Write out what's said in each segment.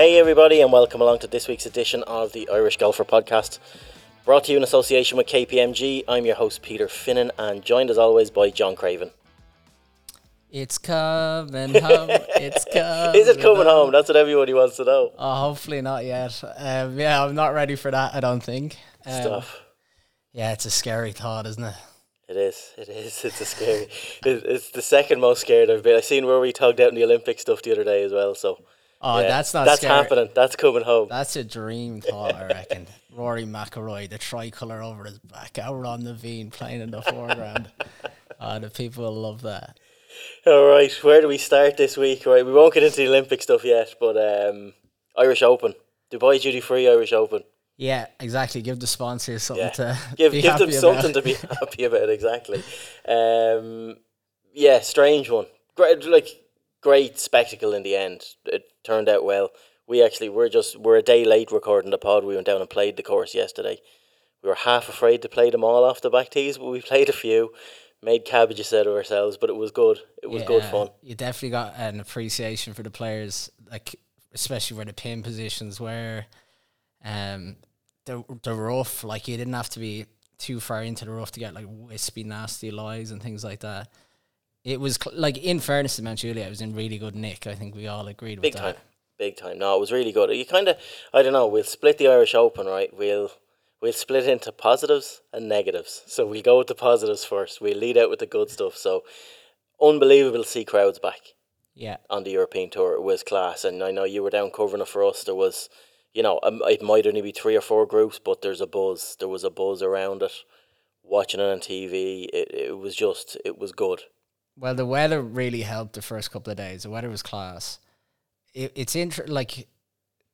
Hey, everybody, and welcome along to this week's edition of the Irish Golfer Podcast. Brought to you in association with KPMG. I'm your host, Peter Finnan, and joined as always by John Craven. It's coming home. It's coming. Is it coming home? That's what everybody wants to know. Oh, hopefully not yet. Um, yeah, I'm not ready for that. I don't think. Um, Stuff. Yeah, it's a scary thought, isn't it? It is. It is. It's a scary. it's the second most scared I've been. I seen where we tugged out in the Olympic stuff the other day as well. So Oh, yeah, that's not. That's scary. happening. That's coming home. That's a dream thought, I reckon. Rory McIlroy, the tricolour over his back, out on the Veen playing in the foreground. Oh, the people will love that. All right, where do we start this week? Right, we won't get into the Olympic stuff yet, but um, Irish Open, Dubai Duty Free Irish Open. Yeah, exactly. Give the sponsors something Yeah, to give give them something to be happy about. Exactly. Um, yeah, strange one. Great, like great spectacle in the end. It turned out well. We actually we're just we're a day late recording the pod. We went down and played the course yesterday. We were half afraid to play them all off the back tees, but we played a few. Made cabbages out of ourselves, but it was good. It was good fun. You definitely got an appreciation for the players, like especially where the pin positions were. um, the the rough, like you didn't have to be too far into the rough to get like wispy, nasty lies and things like that. It was cl- like, in fairness to Mount Juliet, it was in really good nick. I think we all agreed Big with time, that. big time. No, it was really good. You kind of, I don't know. We'll split the Irish Open, right? We'll we'll split into positives and negatives. So we'll go with the positives first. We'll lead out with the good stuff. So unbelievable to see crowds back Yeah, on the European tour. It was class, and I know you were down covering it for us. There was, you know, um, it might only be three or four groups, but there's a buzz. There was a buzz around it. Watching it on TV, it, it was just, it was good. Well, the weather really helped the first couple of days. The weather was class. It, it's inter- like,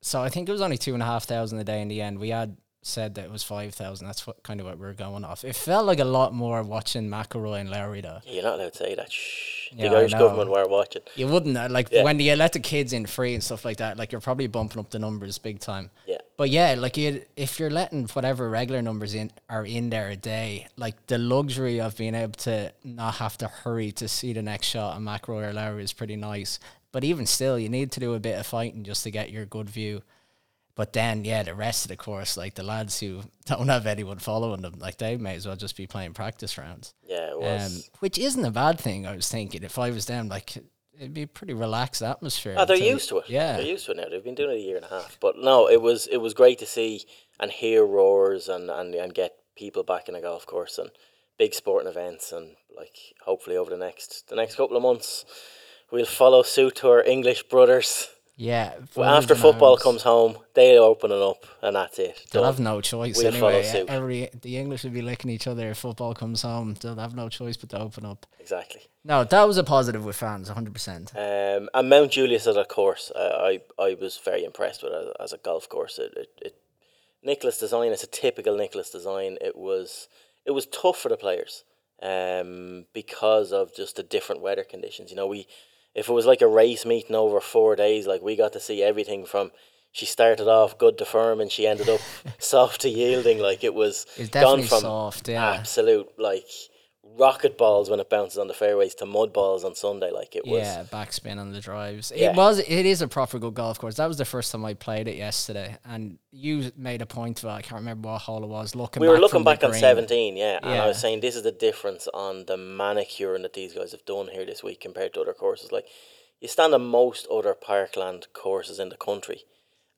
so I think it was only two and a half thousand a day in the end. We had said that it was five thousand. That's what kind of what we were going off. It felt like a lot more watching McIlroy and Larry though. You're not allowed to say that. Shh. Yeah, the Irish government were watching. You wouldn't uh, like Yeah. when you let the kids in free and stuff like that. Like you're probably bumping up the numbers big time. But yeah, like you, if you're letting whatever regular numbers in are in there a day, like the luxury of being able to not have to hurry to see the next shot on McIlroy or Lowry is pretty nice. But even still, you need to do a bit of fighting just to get your good view. But then, yeah, the rest of the course, like the lads who don't have anyone following them, like they may as well just be playing practice rounds. Yeah, it Um, which isn't a bad thing. I was thinking if I was them, like it'd be a pretty relaxed atmosphere. Oh, they're used to it. Yeah, they're used to it now. They've been doing it a year and a half. But no, it was it was great to see and hear roars and, and, and get people back in a golf course and big sporting events and like hopefully over the next the next couple of months we'll follow suit to our English brothers. Yeah. Well, after football comes home, they open it up and that's it. They'll have no choice We'll anyway. Every the English will be licking each other if football comes home. They'll have no choice but to open up. Exactly. No, that was a positive with fans, hundred percent. Um, and Mount Julius as a course, uh, I I was very impressed with it as a golf course. It, it, it Nicklaus design. It's a typical Nicklaus design. It was it was tough for the players, um, because of just the different weather conditions. You know, we if it was like a race meeting over four days, like we got to see everything from. She started off good to firm, and she ended up soft to yielding. Like it was It's gone from soft. Yeah, absolute like rocket balls when it bounces on the fairways to mud balls on Sunday. Like it was. Yeah, backspin on the drives. Yeah. It was. It is a proper good golf course. That was the first time I played it yesterday, and you made a point of it. I can't remember what hole it was. Looking, we were back looking back on green. 17 yeah, and i was saying this is the difference on the manicuring that these guys have done here this week compared to other courses like you stand on most other parkland courses in the country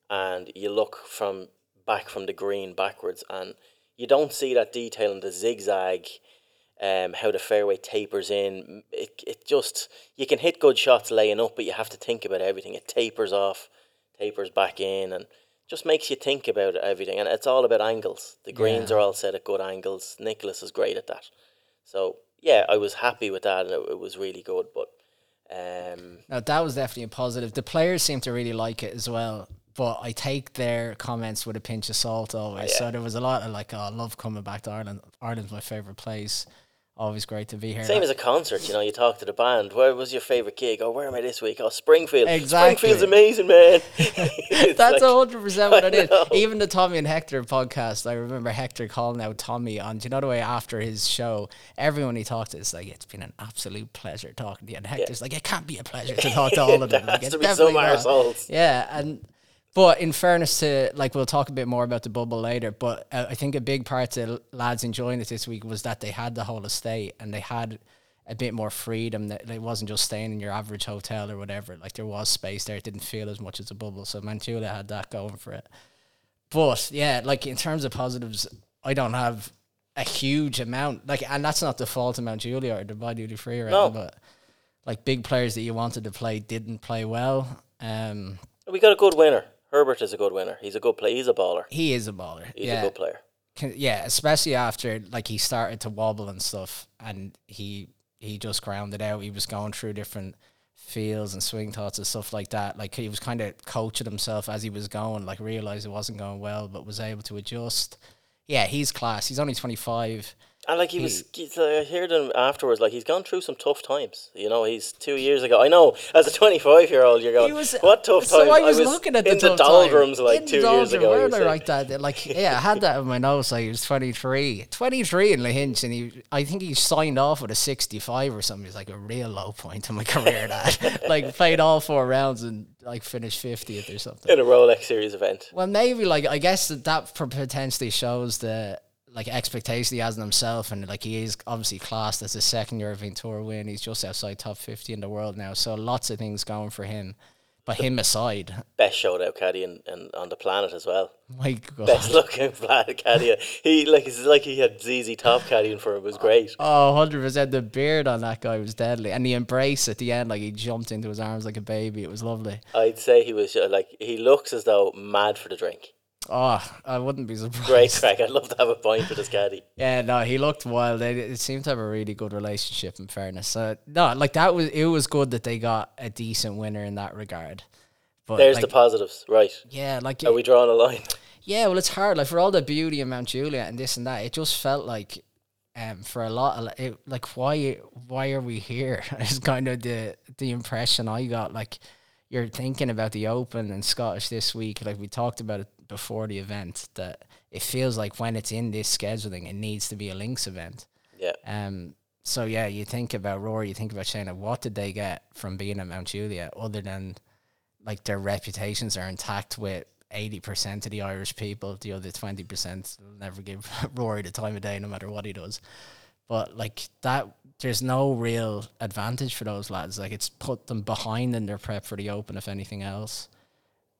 and you look from back from the green backwards and you don't see that detail in the zigzag um, how the fairway tapers in it, it just you can hit good shots laying up but you have to think about everything it tapers off tapers back in and just makes you think about everything and it's all about angles the greens Yeah. are all set at good angles Nicklaus is great at that so yeah i was happy with that and it, it was really good but um, No, that was definitely a positive. The players seem to really like it as well. But I take their comments with a pinch of salt always. yeah. So there was a lot of like, oh, I love coming back to Ireland. Ireland's my favorite place. Always great to be here. Same as a concert, you know, you talk to the band, where was your favourite gig? Oh, where am I this week? Oh, Springfield. Exactly. Springfield's amazing, man. That's like- a hundred percent what I it is. know. Even the Tommy and Hector podcast, I remember Hector calling out Tommy on. Do you know the way after his show, everyone he talked to is like, "It's been an absolute pleasure talking to you," and Hector's like, "It can't be a pleasure to talk to all of them." Like, it's to be definitely not." Yeah, and But in fairness to, like, we'll talk a bit more about the bubble later. But uh, I think a big part to lads enjoying it this week was that they had the whole estate and they had a bit more freedom. That it wasn't just staying in your average hotel or whatever. Like there was space there. It didn't feel as much as a bubble. So Mantua had that going for it. But yeah, like in terms of positives, I don't have a huge amount. Like, and that's not the fault of Mount Juliet or Dubai Duty Free or anything. No. but like big players that you wanted to play didn't play well. Um, We got a good winner. Herbert is a good winner. He's a good player. He's a baller. he is a baller. He's yeah, a good player. Can- yeah, especially after like he started to wobble and stuff, and he he just grounded out. He was going through different feels and swing thoughts and stuff like that. Like he was kind of coaching himself as he was going. Like realized it wasn't going well, but was able to adjust. Yeah, he's class. He's only twenty five. And like he was, I heard him afterwards. Like he's gone through some tough times. You know, he's two years ago. I know, as a twenty-five-year-old, you're going, was "What tough times so times?" I was, looking at the in the time. doldrums like In two years ago. Where did I write that? Like, yeah, I had that in my notes. Like, he was 23. 23 in Lahinch, and he, I think he signed off with a 65 or something. It's like a real low point in my career. That like played all four rounds and like finished 50th or something. in a Rolex Series event. Well, maybe like I guess that that potentially shows the like expectation he has in himself, and like he is obviously classed as a second European Tour win. He's just outside top fifty in the world now, so lots of things going for him. But him aside, Best showed-out caddy in, in, on the planet as well. my God, Best looking flat caddy. He like it's like he had ZZ Top caddying for him. It was great. oh, 100 percent. The beard on that guy was deadly, and the embrace at the end, like he jumped into his arms like a baby. It was lovely. I'd say he was uh, like he looks as though mad for the drink. Oh, I wouldn't be surprised. Great crack. I'd love to have a pint with his caddy. Yeah, no, he looked wild. They it seemed to have a really good relationship. In fairness, so no, like that was it was good that they got a decent winner in that regard. But There's like, the positives, right? yeah, like Are we drawing a line? yeah, well, it's hard. Like for all the beauty of Mount Juliet and this and that, it just felt like, um, for a lot of it, like why why are we here? It's kind of the the impression I got. Like you're thinking about the Open and Scottish this week. Like we talked about it before the event, that it feels like when it's in this scheduling, it needs to be a links event. Yeah. Um. So yeah, you think about Rory, you think about Shane. What did they get from being at Mount Juliet, other than like their reputations are intact with eighty percent of the Irish people. The other twenty percent will never give Rory the time of day, no matter what he does. But like that, there's no real advantage for those lads. Like it's put them behind in their prep for the Open, if anything else.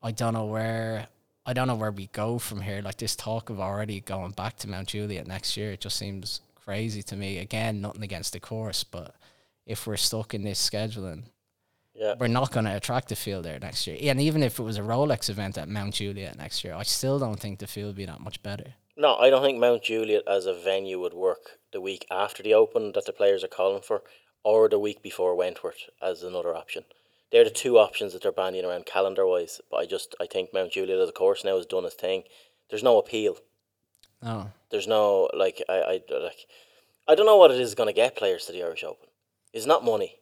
I don't know where. I don't know where we go from here. Like this talk of already going back to Mount Juliet next year, it just seems crazy to me. Again, nothing against the course, but if we're stuck in this scheduling, Yeah. we're not going to attract the field there next year. And even if it was a Rolex event at Mount Juliet next year, I still don't think the field would be that much better. No, I don't think Mount Juliet as a venue would work the week after the Open that the players are calling for, or the week before Wentworth as another option. They're the two options that they're bandying around calendar wise. But I just I think Mount Juliet as a course now has done its thing. There's no appeal. No. There's no like I, I like I don't know what it is going to get players to the Irish Open. It's not money.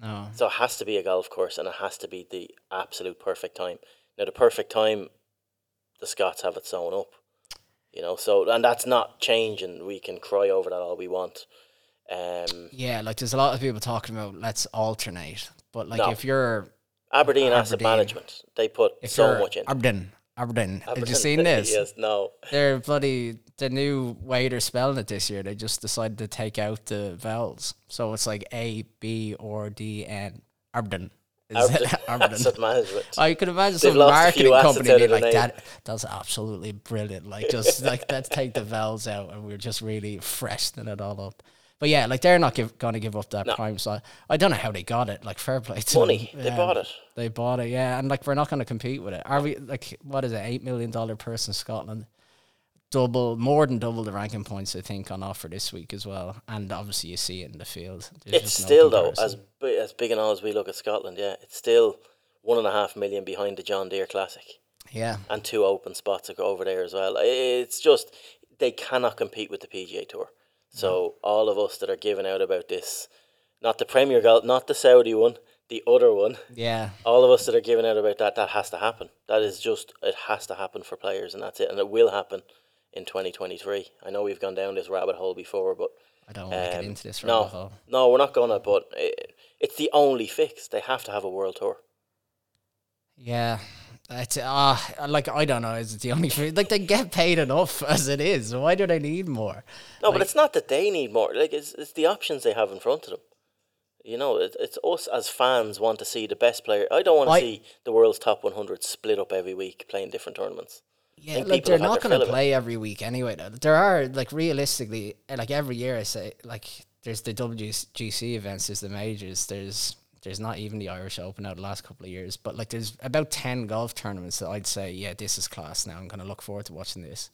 No. So it has to be a golf course and it has to be the absolute perfect time. Now the perfect time the Scots have it sewn up. You know, so and that's not changing. We can cry over that all we want. Um Yeah, like there's a lot of people talking about let's alternate. But like No. if you're Aberdeen, Asset Aberdeen. Management, they put so much in. Aberdeen, Aberdeen, have you seen this? yes, no. They're bloody the new way they're spelling it this year. They just decided to take out the vowels, so it's like A B or D N. Aberdeen. Is Aberdeen, Aberdeen. Asset Management. I could imagine They've some marketing company being like name. that. That's absolutely brilliant. Like just like let's take the vowels out, and we're just really freshening it all up. But yeah, like they're not give, going to give up that No. prime slot. I don't know how they got it. Like fair play to Money. them. They Um, bought it. They bought it, yeah. And like we're not going to compete with it. Are we? Like what is it? Eight million dollar person Scotland, double, more than double the ranking points I think on offer this week as well. And obviously you see it in the field. There's It's no still though, as bi- as big and all as we look at Scotland, yeah, it's still one and a half million behind the John Deere Classic. yeah, and two open spots over there as well. It's just they cannot compete with the PGA Tour. So all of us that are giving out about this, not the Premier Golf, not the Saudi one, the other one, yeah. all of us that are giving out about that, that has to happen. That is just it has to happen for players, and that's it, and it will happen in twenty twenty three. I know we've gone down this rabbit hole before, but I don't want to get um, into this no, rabbit hole. no, we're not gonna. But it, it's the only fix. They have to have a world tour. Yeah, That's uh, like I don't know. Is it the only thing? Like they get paid enough as it is. Why do they need more? No, Like- but it's not that they need more. Like it's it's the options they have in front of them. You know, it, it's us as fans want to see the best player. I don't want to I- see the world's top 100 split up every week playing different tournaments. Yeah, like they're not going to play every week anyway. Though there are like realistically, uh, like every year I say, like there's the WGC events, there's the majors, there's there's not even the Irish Open out the last couple of years, but like there's about ten golf tournaments that I'd say, yeah, this is class. Now I'm going to look forward to watching this.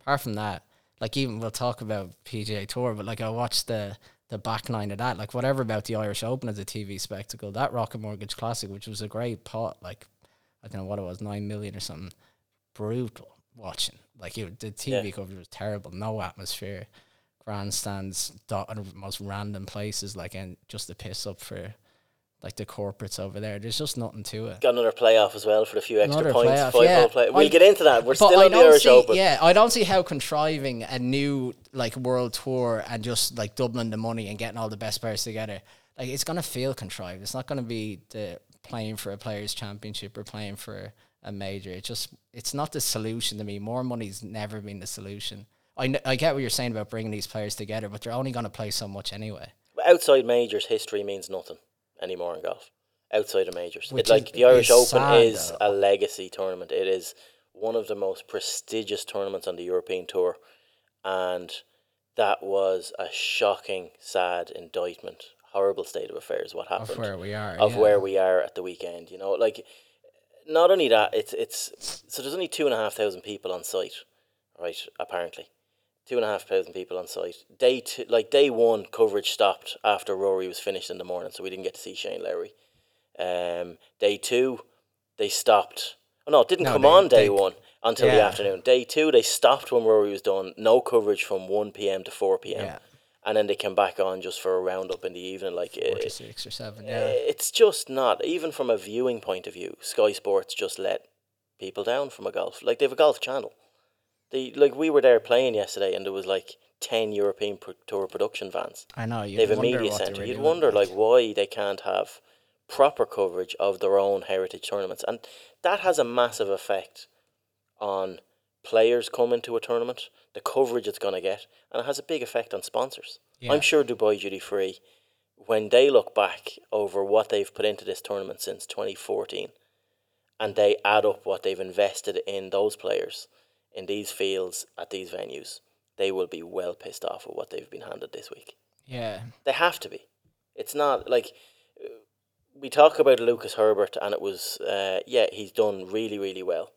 Apart from that, like even we'll talk about PGA Tour, but like I watched the the back nine of that, like whatever about the Irish Open as a TV spectacle, that Rocket Mortgage Classic, which was a great pot, like I don't know what it was, nine million or something brutal watching. Like it, the TV Yeah. coverage was terrible. No atmosphere, grandstands dotted in most random places, like and just the piss up for like the corporates over there. There's just nothing to it. Got another playoff as well for the few extra Another points. playoff, five yeah. play. We'll I- get into that. We're still I on the Irish see, Open. yeah, I don't see how contriving a new like world tour and just like doubling the money and getting all the best players together, like it's gonna feel contrived. It's not gonna be the playing for a players' championship or playing for a major. It just it's not the solution to me. More money's never been the solution. I, kn- I get what you're saying about bringing these players together, but they're only gonna play so much anyway. Outside majors, history means nothing anymore in golf. Outside of majors, Which it's like is- the Irish is Open sad, is though. a legacy tournament. It is one of the most prestigious tournaments on the European tour, and that was a shocking, sad indictment, horrible state of affairs. What happened Of where we are, of yeah. where we are at the weekend. You know, like not only that, it's it's so there's only two and a half thousand people on site, right? Apparently, two and a half thousand people on site. Day two, like day one, coverage stopped after Rory was finished in the morning, so we didn't get to see Shane Lowry. Um, day two, they stopped. Oh no, it didn't No, come they- on day they- one until the afternoon. Day two, they stopped when Rory was done. No coverage from one p.m. to four p.m. Yeah. And then they came back on just for a roundup in the evening. Like Four it, six or seven, yeah. It's just not even from a viewing point of view. Sky Sports just let people down from a golf. Like they have a golf channel. They like we were there playing yesterday, and there was like ten European pro- tour production vans. I know. They You'd have a media centre. were You'd wonder like why they can't have proper coverage of their own heritage tournaments, and that has a massive effect on players coming to a tournament, the coverage it's going to get, and it has a big effect on sponsors. Yeah. I'm sure Dubai Duty Free, when they look back over what they've put into this tournament since 2014, and they add up what they've invested in those players, in these fields, at these venues, they will be well pissed off with what they've been handed this week. yeah. They have to be. It's not like we talk about Lucas Herbert, and it was uh, yeah, he's done really really well.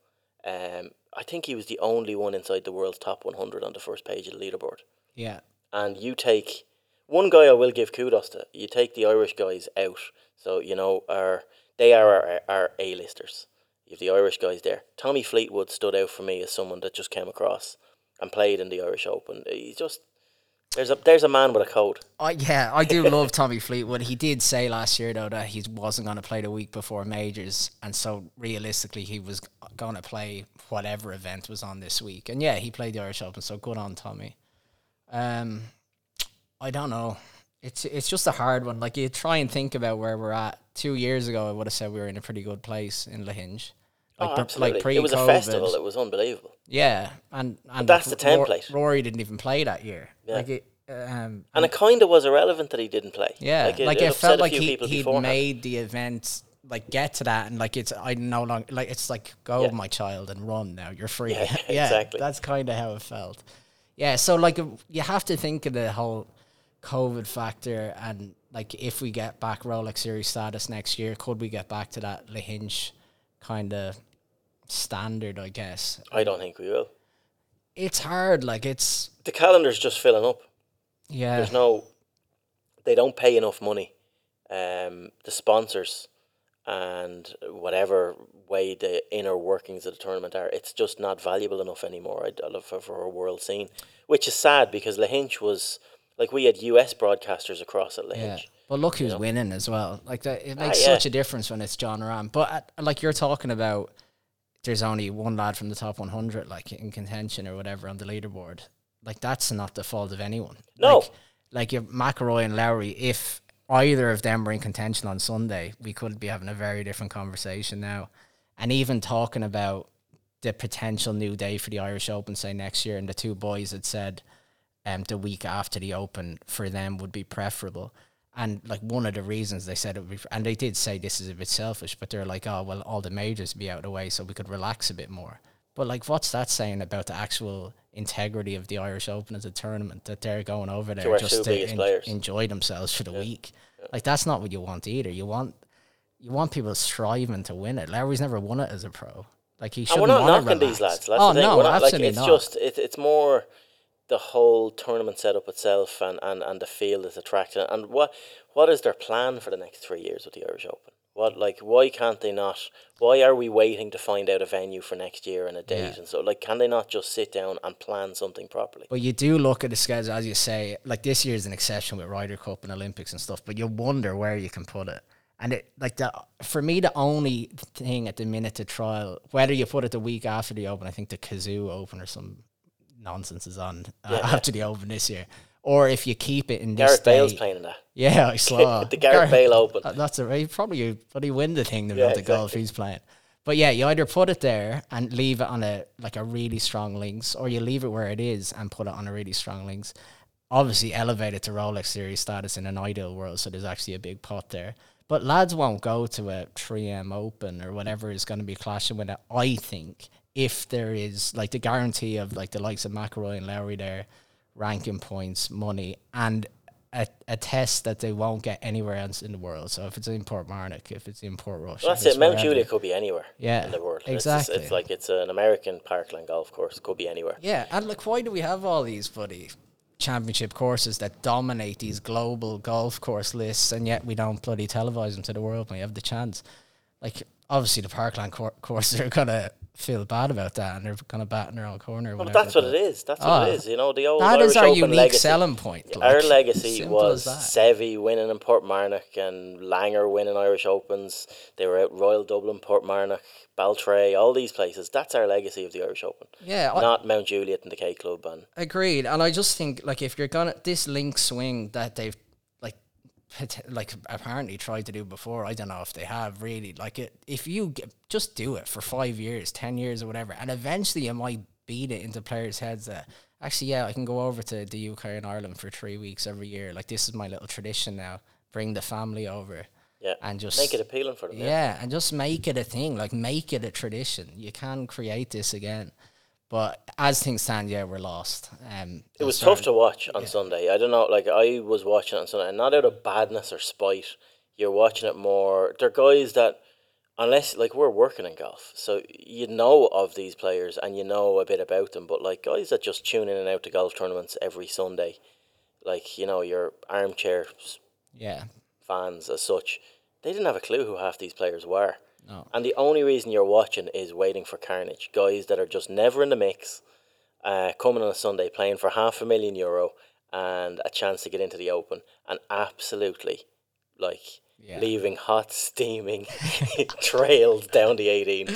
Um, I think he was the only one inside the world's top 100 on the first page of the leaderboard. Yeah. And you take one guy I will give kudos to. You take the Irish guys out, so you know are they are our, our A-listers. You have the Irish guys there. Tommy Fleetwood stood out for me as someone that just came across and played in the Irish Open. He's just there's a there's a man with a code. I yeah, I do love Tommy Fleetwood. He did say last year though that he wasn't going to play the week before majors, and so realistically he was going to play whatever event was on this week. And yeah, he played the Irish Open, so good on Tommy. Um, I don't know. It's it's just a hard one. Like you try and think about where we're at. Two years ago, I would have said we were in a pretty good place in Lahinch. Like, oh, pre- absolutely. it was a festival. It was unbelievable. Yeah, and and that's the template. Rory didn't even play that year. Yeah. Like it, um, And it kind of was irrelevant that he didn't play. yeah, like, it, it, upset felt like he, he'd made the event like get to that, and like it's I no longer like it's like go Yeah. my child and run now. You're free. Yeah, Yeah, exactly. That's kind of how it felt. Yeah, so like you have to think of the whole COVID factor and like if we get back Rolex Series status next year, could we get back to that Lahinch kind of standard? I guess I don't think we will. it's hard. Like it's The calendar's just filling up. yeah. There's no, they don't pay enough money. Um, the sponsors and whatever way the inner workings of the tournament are, it's just not valuable enough anymore. I, I love for, for a world scene, which is sad because Lahinch was like we had US broadcasters across at Lahinch. Yeah. But look who's winning as well. Like that, it makes Ah, yeah. such a difference when it's Jon Rahm. But uh, like you're talking about, there's only one lad from the top 100 like in contention or whatever on the leaderboard. Like that's not the fault of anyone. No. Like, like if McIlroy and Lowry, if either of them were in contention on Sunday, we could be having a very different conversation now. and even talking about the potential new day for the Irish Open, say next year, and the two boys had said um, the week after the Open for them would be preferable. And like one of the reasons they said it would be, and they did say this is a bit selfish, but they're like, oh well, all the majors be out of the way, so we could relax a bit more. But like, what's that saying about the actual integrity of the Irish Open as a tournament that they're going over there our just to en- enjoy themselves for the week? Like that's not what you want either. You want you want people striving to win it. Larry's never won it as a pro. Like he shouldn't we're not knocking relax. these lads. That's oh the no, we're not, absolutely like, it's not. just it, it's more the whole tournament setup itself and, and, and the field is attractive. And what what is their plan for the next three years with the Irish Open? What like why can't they not? Why are we waiting to find out a venue for next year and a date Yeah. and so like can they not just sit down and plan something properly? But you do look at the schedule, as you say, like this year is an exception with Ryder Cup and Olympics and stuff, but you wonder where you can put it. And it like the for me the only thing at the minute to trial, whether you put it the week after the open, I think the Cazoo Open or some nonsense is on uh, Yeah. after the open this year. Or if you keep it in this Gareth Bale's day- playing in that. Yeah, I saw The Gareth Bale Open. That's a he probably probably win the thing the Yeah, amount of golf exactly. he's playing. But yeah, you either put it there and leave it on a like a really strong links, or you leave it where it is and put it on a really strong links. Obviously, elevate it to Rolex Series status in an ideal world, so there's actually a big pot there. But lads won't go to a 3M Open or whatever is going to be clashing with it. I think if there is like the guarantee of like the likes of McIlroy and Lowry there, ranking points, money, and a, a test that they won't get anywhere else in the world. So if it's in Portmarnock, if it's in Portrush, Well, that's it. Mount. Juliet could be anywhere Yeah, in the world. It's just- It's, exactly. like it's an American parkland golf course. It could be anywhere. Yeah, and like, why do we have all these bloody championship courses that dominate these global golf course lists, and yet we don't bloody televise them to the world when we have the chance? Like, obviously, the Parkland cour- courses are gonna feel bad about that, and they're kind of bat in their own corner. or But that's what it is. That's what it Ah. You know, the old That Irish is our Open unique legacy. selling point. Our legacy was as. Seve winning in Portmarnock and Langer winning Irish Opens. They were at Royal Dublin, Portmarnock, Baltray, all these places. That's our legacy of the Irish Open. Yeah, I- Not Mount Juliet and the K Club. And Agreed, and I just think like if you're gonna this link swing that they've like like apparently tried to do before, I don't know if they have really like it. If you get, just do it for five years, ten years, or whatever, and eventually you might beat it into players' heads that actually, yeah, I can go over to the UK and Ireland for three weeks every year. Like this is my little tradition now. Bring the family over yeah, and just make it appealing for them. Yeah. yeah, and just make it a thing. Like make it a tradition. You can create this again. But as things stand, yeah, we're lost. Um, It was tough to watch on Sunday. I don't know, like I was watching it on Sunday, and not out of badness or spite. You're watching it more. They're guys that, unless like we're working in golf, so you know of these players and you know a bit about them. But like guys that just tune in and out to golf tournaments every Sunday, like you know your armchair Yeah, fans as such, they didn't have a clue who half these players were. No. And the only reason you're watching is waiting for carnage. Guys that are just never in the mix, uh, coming on a Sunday, playing for half a million euro and a chance to get into the Open, and absolutely, like, Yeah. leaving hot, steaming trails down the 18.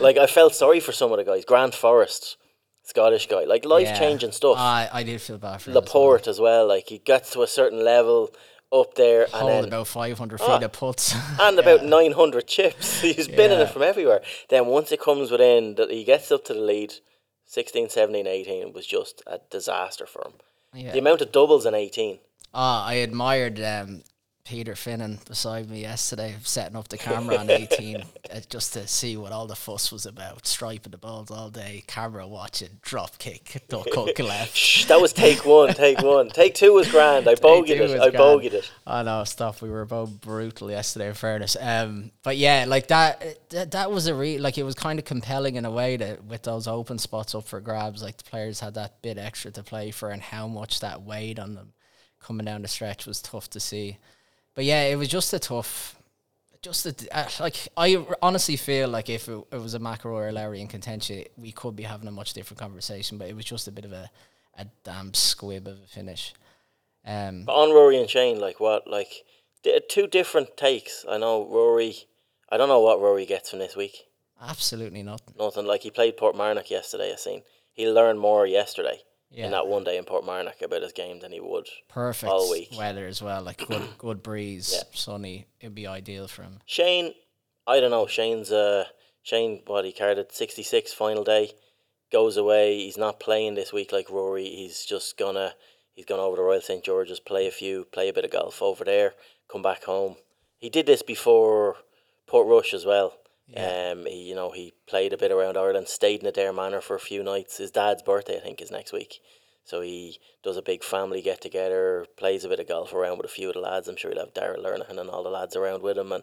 Like, I felt sorry for some of the guys. Grant Forrest, Scottish guy, like, life changing stuff. I, I did feel bad for him as well. Laporte as well, like, he got to a certain level up there and then about 500 feet Ah. of putts. and about 900 chips. He's been in it from everywhere. Then once it comes within, that he gets up to the lead, 16, 17, 18 was just a disaster for him. yeah. The amount of doubles in 18. Ah, I admired um, Peter Finnan beside me yesterday, setting up the camera on 18 uh, just to see what all the fuss was about. Striping the balls all day, camera watching, drop kick, duck hook left. Shh, that was take one, take one. Take two was grand. I bogeyed it. I bogeyed it. Oh know, stuff. We were both brutal yesterday. In fairness, um, but yeah, like that, that, that was a re like it was kind of compelling in a way that with those open spots up for grabs, like the players had that bit extra to play for, and how much that weighed on them coming down the stretch was tough to see. But yeah, it was just a tough, just a, uh, like I honestly feel like if it, it was a McIlroy or Lowry in contention, we could be having a much different conversation. But it was just a bit of a, a damn squib of a finish. Um, But on Rory and Shane, like what? Like two different takes. I know Rory. I don't know what Rory gets from this week. absolutely nothing. Nothing. Like he played Portmarnock yesterday. I seen he learned more yesterday Yeah. in that one day in Portmarnock about his game than he would perfect all week. weather as well. Like good, good breeze, Yeah. sunny. It'd be ideal for him. Shane, I don't know. Shane's uh, Shane, what he carded sixty six final day, goes away. He's not playing this week like Rory. He's just gonna he's gone over to Royal St George's, play a few, play a bit of golf over there, come back home. He did this before Portrush as well. Yeah. Um, he, you know, he played a bit around Ireland, stayed in Adare Manor for a few nights. His dad's birthday, I think, is next week. So he does a big family get together, plays a bit of golf around with a few of the lads. I'm sure he'll have Daryl Lernahan and all the lads around with him and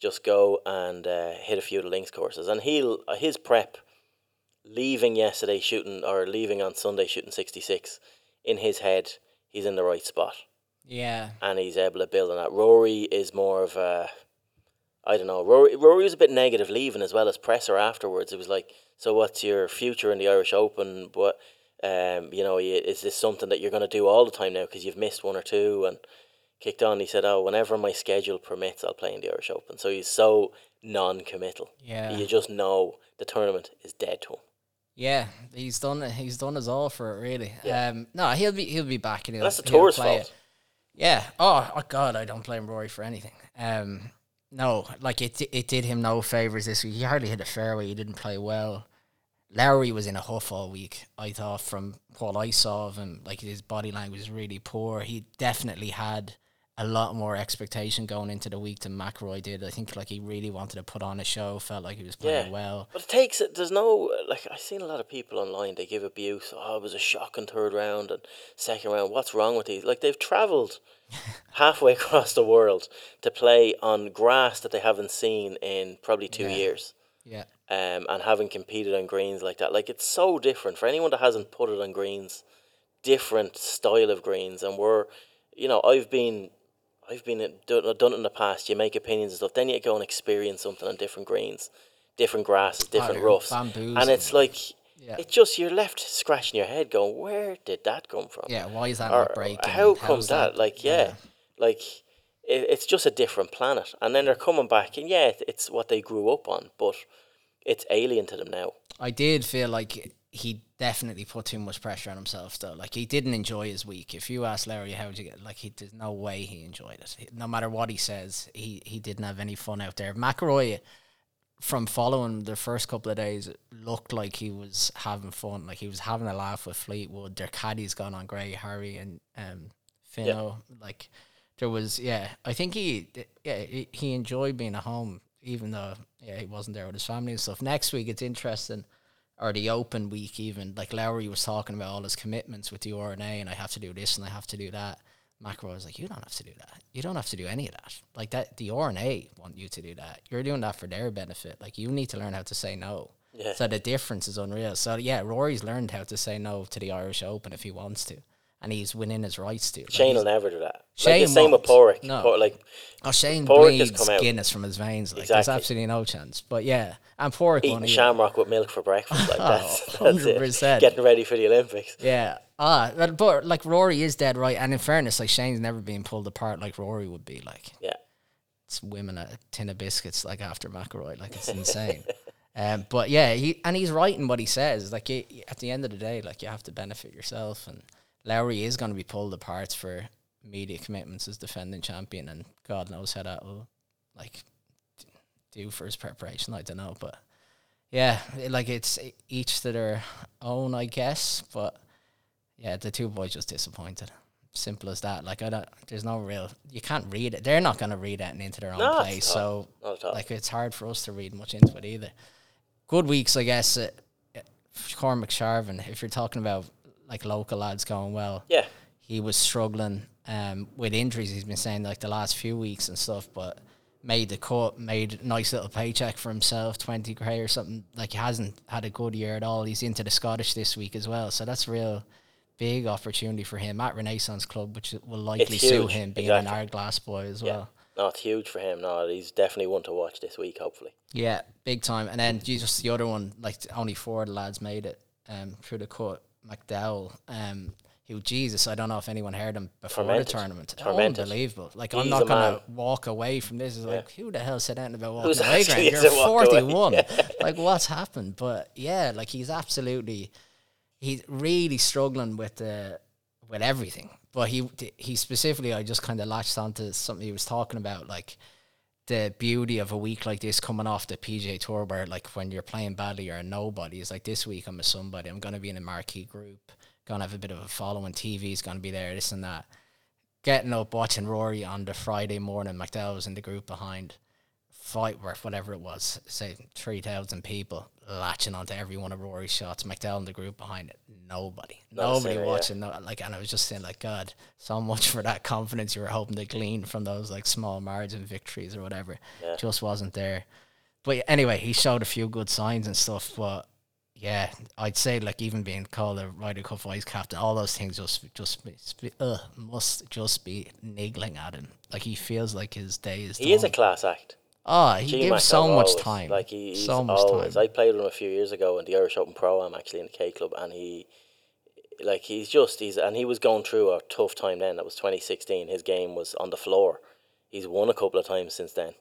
just go and uh, hit a few of the links courses. And he'll uh, his prep, leaving yesterday shooting or leaving on Sunday shooting 66, in his head, he's in the right spot Yeah. and he's able to build on that. Rory is more of a, I don't know. Rory, Rory was a bit negative leaving as well as presser afterwards. It was like, so what's your future in the Irish Open? But um, you know, you- is this something that you're going to do all the time now because you've missed one or two? And kicked on. He said, oh, whenever my schedule permits, I'll play in the Irish Open. So he's so non-committal. Yeah. You just know the tournament is dead to him. Yeah, he's done. He's done us all for it, really. Yeah. Um, no, he'll be he'll be back and he'll, That's the tour's fault. it. Yeah. Oh, oh God, I don't blame Rory for anything. Um, no, like it it did him no favors this week. He hardly hit a fairway. He didn't play well. Lowry was in a huff all week. I thought from what I saw of him, like his body language was really poor. He definitely had a lot more expectation going into the week than McRoy did. I think like he really wanted to put on a show. Felt like he was playing Yeah. well. But it takes it. There's no like I've seen a lot of people online. They give abuse. Oh, it was a shocking third round and second round. What's wrong with these? Like they've travelled halfway across the world to play on grass that they haven't seen in probably two Yeah. years. Yeah. Um, and haven't competed on greens like that. Like it's so different for anyone that hasn't put it on greens. Different style of greens, and we're, you know, I've been. I've been done, done it in the past. You make opinions and stuff. Then you go and experience something on different greens, different grasses, different they're roughs, bamboos and it's like Yeah. it's just you're left scratching your head, going, "Where did that come from? Yeah, why is that or not breaking? how comes that? Like, yeah, like it, it's just a different planet." And then they're coming back, and yeah, it, it's what they grew up on, but it's alien to them now. I did feel like he definitely put too much pressure on himself though. Like he didn't enjoy his week. If you ask Larry how would you get like he there's no way he enjoyed it. No matter what he says, he he didn't have any fun out there. McIlroy from following the first couple of days it looked like he was having fun. Like he was having a laugh with Fleetwood. Their caddies gone on Gray, Harry and um Finno. Like there was yeah, I think he yeah, he, he enjoyed being at home even though yeah, he wasn't there with his family and stuff. Next week it's interesting or the open week even like Lowry was talking about all his commitments with the R&A and I have to do this and I have to do that. McIlroy was like, you don't have to do that. You don't have to do any of that. Like that, the R&A want you to do that. You're doing that for their benefit. Like you need to learn how to say no. Yeah. So the difference is unreal. So yeah, Rory's learned how to say no to the Irish Open if he wants to, and he's winning his rights to. Shane will never do that. Shane like the same with. Padraig. No. Por- like Oh, Shane Padraig bleeds. Guinness from his veins. Like Exactly. there's absolutely no chance. But yeah, and Padraig eating shamrock with milk for breakfast. Like Oh, that's, that's it. 100%. Getting ready for the Olympics. Yeah. Ah, but, but like Rory is dead right, and in fairness, like Shane's never been pulled apart like Rory would be. Like Yeah. it's women a tin of biscuits like after McIlroy. Like it's insane. um, but yeah, he and he's right in what he says. Like at the end of the day, like you have to benefit yourself, and Lowry is going to be pulled apart for media commitments as defending champion, and God knows how that will like do for his preparation. I don't know, but yeah, it- like it's each to their own, I guess. But yeah, the two boys just disappointed. Simple as that. Like I don't. There's no real. You can't read it. They're not going to read it into their own Not play. So all. Not at all. like it's hard for us to read much into it either. Good weeks, I guess. Uh, uh, Cormac Sharvin, if you're talking about like local lads going well, yeah. he was struggling um, with injuries. He's been saying like the last few weeks and stuff, but made the cut, made a nice little paycheck for himself, twenty k or something. Like he hasn't had a good year at all. He's into the Scottish this week as well, so that's a real big opportunity for him at Renaissance Club, which will likely suit him being exactly. an Ardglass boy as Yeah. well. No, it's huge for him. No, he's definitely one to watch this week, hopefully. Yeah, big time. And then Jesus, the other one, like only four of the lads made it um, through the cut. McDowell, um, who Jesus, I don't know if anyone heard him before Tormented. the tournament. Tormented. Unbelievable. Like I'm not gonna man. walk away from this. It's like who the hell said anything about walking Who's away? Grant? You're said walk away? 41. like what's happened? But yeah, like he's absolutely, he's really struggling with the with everything. But he he specifically, I just kind of latched onto something he was talking about, like the beauty of a week like this coming off the PGA Tour, where like when you're playing badly, you're a nobody. It's like this week I'm a somebody. I'm gonna be in a marquee group. Gonna have a bit of a following. TV's gonna be there. This and that. Getting up, watching Rory on the Friday morning. McDowell was in the group behind. Fight worth whatever it was, say three thousand people latching onto every one of Rory's shots. McDowell and the group behind it, nobody, Not nobody sinner, yeah. watching. No, like, and I was just saying, like, God, so much for that confidence you were hoping to glean from those like small margin victories or whatever, Yeah. just wasn't there. But anyway, he showed a few good signs and stuff. But yeah, I'd say like even being called a Ryder Cup vice captain, all those things just just uh, must just be niggling at him. Like he feels like his day is. He is a class act. Oh, he G-Mac gives so has much always- time. Like he, he's so much always. time. I played with him a few years ago in the Irish Open Pro I'm actually in the K Club, and he, like he's just he's and he was going through a tough time then. That was twenty sixteen. His game was on the floor. He's won a couple of times since then,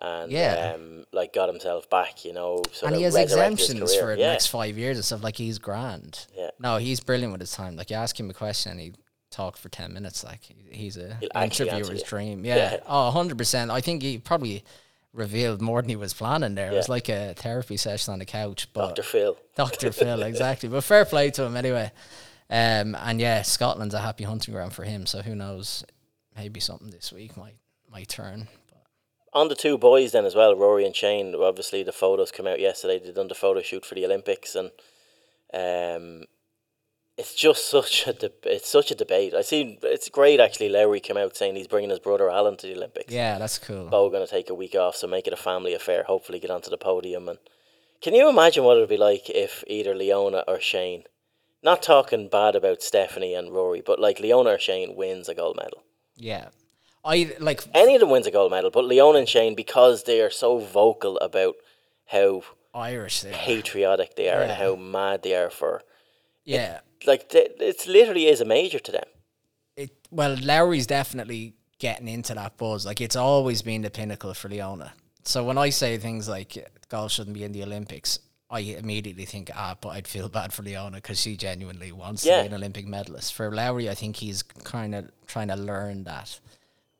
and Yeah. um, like got himself back. You know, and he has exemptions for the yeah. next five years and stuff. Like he's grand. Yeah. No, he's brilliant with his time. Like you ask him a question, and he talk for ten minutes. Like he's a He'll interviewer's dream. Yeah. Yeah. Oh, 100 percent. I think he probably revealed more than he was planning. There, it was like a therapy session on the couch. But Doctor Phil. Dr. Phil, exactly. But fair play to him anyway. Um, and yeah, Scotland's a happy hunting ground for him. So who knows? Maybe something this week might might turn. But On the two boys then as well, Rory and Shane. Obviously, the photos came out yesterday. They done the photo shoot for the Olympics, and um, it's just such a deb it's such a debate. I see it's great actually. Lowry came out saying he's bringing his brother Alan to the Olympics. yeah, that's cool. Bo going to take a week off, so make it a family affair. Hopefully, get onto the podium. And can you imagine what it'd be like if either Leona or Shane, not talking bad about Stephanie and Rory, but like Leona or Shane wins a gold medal. Yeah. I like Any of them wins a gold medal, but Leona and Shane because they are so vocal about how Irish there. patriotic they are and how mad they are for Yeah. like th- it's literally is a major to them. it well, Lowry's definitely getting into that buzz. Like it's always been the pinnacle for Leona. So when I say things like golf shouldn't be in the Olympics, I immediately think ah, but I'd feel bad for Leona because she genuinely wants to be an Olympic medalist. For Lowry, I think he's kind of trying to learn that.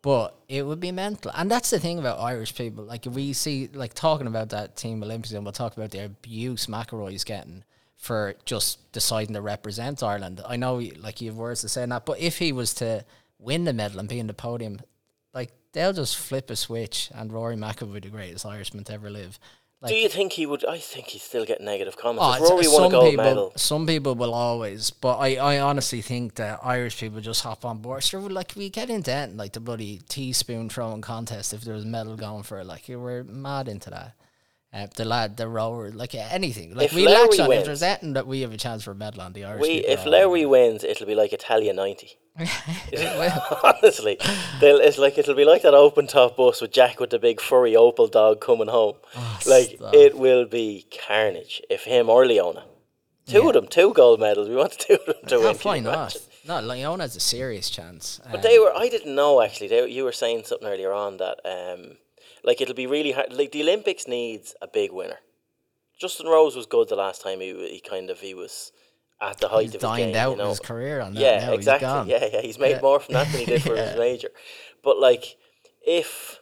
But it would be mental, and that's the thing about Irish people. Like if we see, like talking about that team Olympics, and we'll talk about the abuse McIlroy's getting for just deciding to represent Ireland. I know, like you have words to say that, but if he was to win the medal and be in the podium, like they'll just flip a switch, and Rory McIlroy be the greatest Irishman to ever live. Like, Do you think he would? I think he'd still get negative comments. Oh, Rory won a some gold people, medal, some people will always, but I, I honestly think that Irish people just hop on board. Sure, like we get into that, like the bloody teaspoon throwing contest. If there was medal going for it, like we're mad into that. Uh, the lad, the rower, like anything. Like If we Lowry latch on. wins- If there's anything that we have a chance for a medal on the Irish. we if Larry wins, it'll be like Italia ninety. Honestly, it's like it'll be like that open top bus with Jack with the big furry opal dog coming home. like stop. it will be carnage if him or Leona. Two of them, two gold medals. We want two of them to yeah, win. why not? No, Leona has a serious chance. But Um, they were. I didn't know actually. They, you were saying something earlier on that um, like it'll be really hard. Like the Olympics needs a big winner. Justin Rose was good the last time he he kind of he was at the height he's of his dined game. out you know? his career on that. Yeah, now. exactly. He's gone. Yeah, yeah. He's made Yeah. more from that than he did for his major. But like, if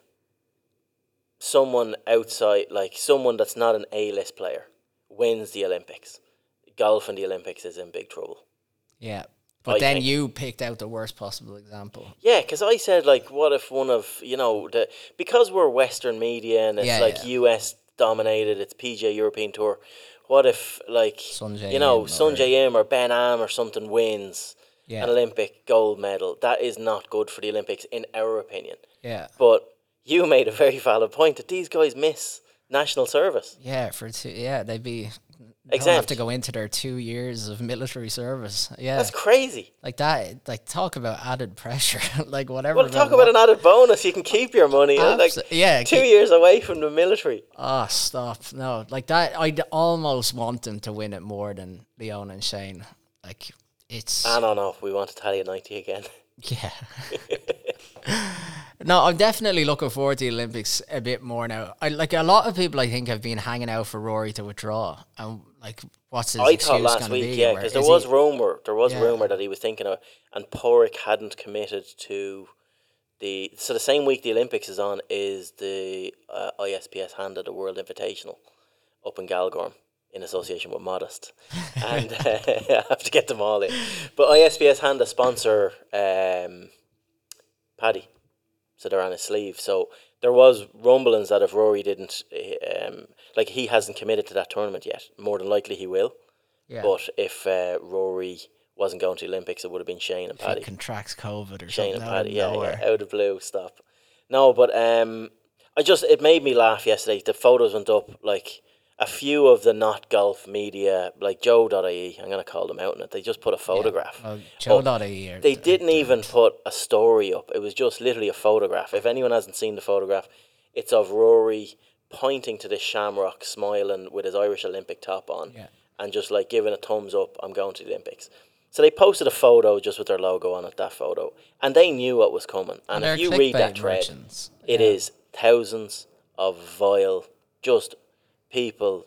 someone outside, like someone that's not an A list player, wins the Olympics, golf in the Olympics is in big trouble. Yeah. But I then think- you picked out the worst possible example. Yeah, because I said like, what if one of you know the because we're Western media and it's Yeah, like yeah. U.S. dominated, it's PGA European Tour. What if like Sungjae you know Sungjae Im or Ben An or something wins Yeah. an Olympic gold medal? That is not good for the Olympics, in our opinion. Yeah. But you made a very valid point that these guys miss national service. Yeah, for two, yeah, they'd be they don't have to go into their two years of military service. Yeah, That's crazy. like that. Like talk about added pressure. like whatever. Well, talk about an added bonus. You can keep your money. Uh, like yeah, two keep- years away from the military. Oh, stop! No, like that. I'd almost want them to win it more than Leon and Shane. Like it's I don't know. if We want Italia ninety again. yeah. no, I'm definitely looking forward to the Olympics a bit more now. I like a lot of people. I think have been hanging out for Rory to withdraw, and like, what's his I thought last week, be? yeah, because there was he- rumor, there was Yeah. rumor that he was thinking of, and Padraig hadn't committed to the so the same week the Olympics is on is the uh, ISPS Handa the World Invitational up in Galgorm in association with Modest, and uh, I have to get them all in. But ISPS Handa sponsor um, Paddy, so they're on his sleeve. So there was rumblings that if Rory didn't, um, like he hasn't committed to that tournament yet. More than likely he will. Yeah. But if uh, Rory wasn't going to the Olympics, it would have been Shane and if he Paddy. contracts COVID or Shane something. and Paddy, yeah, nowhere. yeah, out of blue, stop. No, but um, I just it made me laugh yesterday. The photos went up like a few of the not golf media, like Joe.ie. I'm gonna call them out in it. They just put a photograph. Well, up. Joe Dottie or They didn't even put a story up. It was just literally a photograph. If anyone hasn't seen the photograph, it's of Rory pointing to this shamrock, smiling with his Irish Olympic top on, Yeah. and just like giving a thumbs up. I'm going to the Olympics. So they posted a photo just with their logo on it. That photo, and they knew what was coming. And They're if you read that thread, merchants. it Yeah. is thousands of vile, just people